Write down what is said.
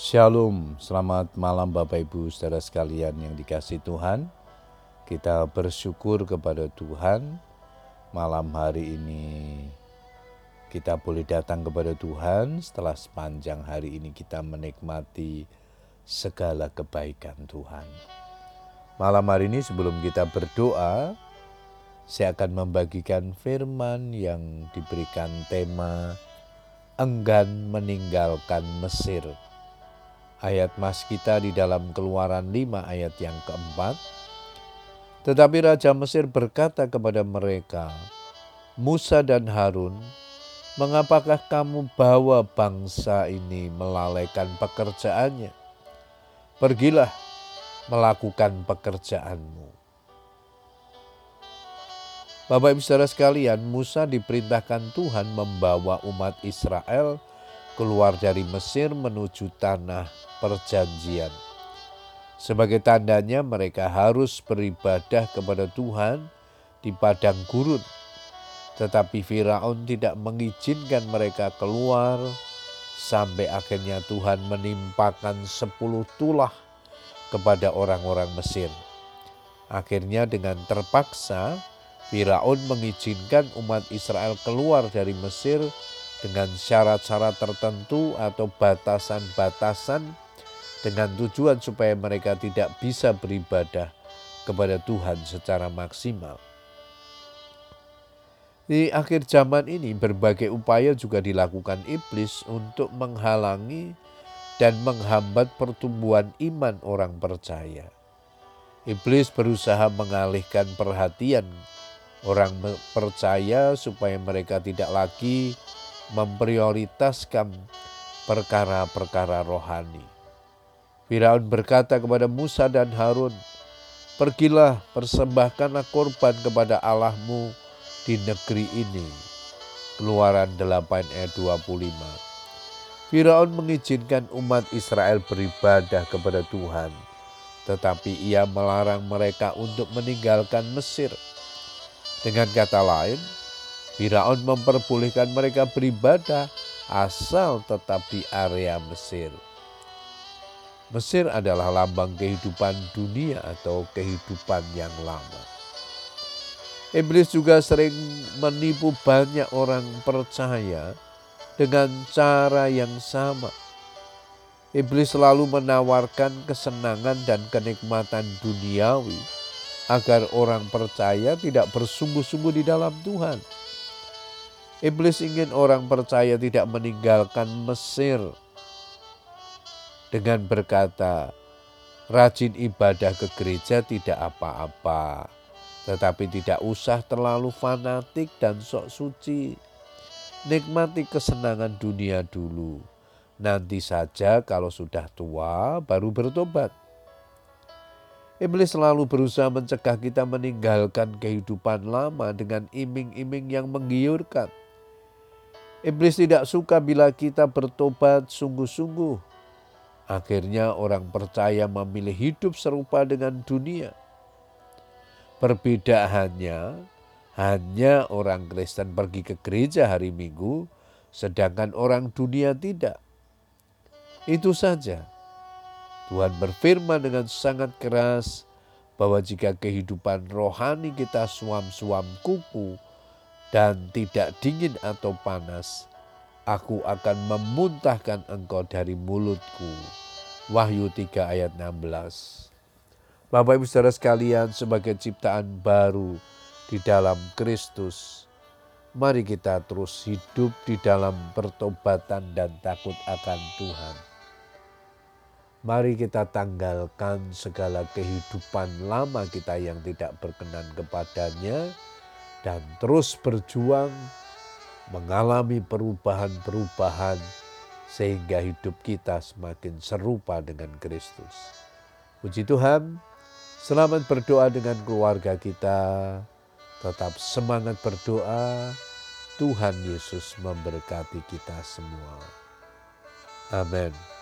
Shalom, selamat malam Bapak Ibu saudara sekalian yang dikasih Tuhan. Kita bersyukur kepada Tuhan malam hari ini kita boleh datang kepada Tuhan setelah sepanjang hari ini kita menikmati segala kebaikan Tuhan. Malam hari ini sebelum kita berdoa, saya akan membagikan firman yang diberikan tema enggan meninggalkan Mesir ayat mas kita di dalam keluaran 5 ayat yang keempat. Tetapi Raja Mesir berkata kepada mereka, Musa dan Harun, mengapakah kamu bawa bangsa ini melalaikan pekerjaannya? Pergilah melakukan pekerjaanmu. Bapak ibu saudara sekalian, Musa diperintahkan Tuhan membawa umat Israel keluar dari Mesir menuju tanah perjanjian. Sebagai tandanya mereka harus beribadah kepada Tuhan di padang gurun. Tetapi Firaun tidak mengizinkan mereka keluar sampai akhirnya Tuhan menimpakan sepuluh tulah kepada orang-orang Mesir. Akhirnya dengan terpaksa Firaun mengizinkan umat Israel keluar dari Mesir dengan syarat-syarat tertentu atau batasan-batasan dengan tujuan supaya mereka tidak bisa beribadah kepada Tuhan secara maksimal. Di akhir zaman ini berbagai upaya juga dilakukan iblis untuk menghalangi dan menghambat pertumbuhan iman orang percaya. Iblis berusaha mengalihkan perhatian orang percaya supaya mereka tidak lagi memprioritaskan perkara-perkara rohani. Firaun berkata kepada Musa dan Harun, Pergilah persembahkanlah korban kepada Allahmu di negeri ini. Keluaran 8 ayat 25. Firaun mengizinkan umat Israel beribadah kepada Tuhan, tetapi ia melarang mereka untuk meninggalkan Mesir. Dengan kata lain, Firaun memperbolehkan mereka beribadah asal tetap di area Mesir. Mesir adalah lambang kehidupan dunia atau kehidupan yang lama. Iblis juga sering menipu banyak orang percaya dengan cara yang sama. Iblis selalu menawarkan kesenangan dan kenikmatan duniawi agar orang percaya tidak bersungguh-sungguh di dalam Tuhan Iblis ingin orang percaya tidak meninggalkan Mesir dengan berkata, rajin ibadah ke gereja tidak apa-apa, tetapi tidak usah terlalu fanatik dan sok suci. Nikmati kesenangan dunia dulu. Nanti saja kalau sudah tua baru bertobat. Iblis selalu berusaha mencegah kita meninggalkan kehidupan lama dengan iming-iming yang menggiurkan. Iblis tidak suka bila kita bertobat sungguh-sungguh. Akhirnya orang percaya memilih hidup serupa dengan dunia. Perbedaannya hanya orang Kristen pergi ke gereja hari Minggu, sedangkan orang dunia tidak. Itu saja. Tuhan berfirman dengan sangat keras bahwa jika kehidupan rohani kita suam-suam kuku, dan tidak dingin atau panas, aku akan memuntahkan engkau dari mulutku. Wahyu 3 ayat 16. Bapak Ibu Saudara sekalian sebagai ciptaan baru di dalam Kristus, mari kita terus hidup di dalam pertobatan dan takut akan Tuhan. Mari kita tanggalkan segala kehidupan lama kita yang tidak berkenan kepadanya, dan terus berjuang mengalami perubahan-perubahan sehingga hidup kita semakin serupa dengan Kristus. Puji Tuhan, selamat berdoa dengan keluarga kita. Tetap semangat berdoa. Tuhan Yesus memberkati kita semua. Amin.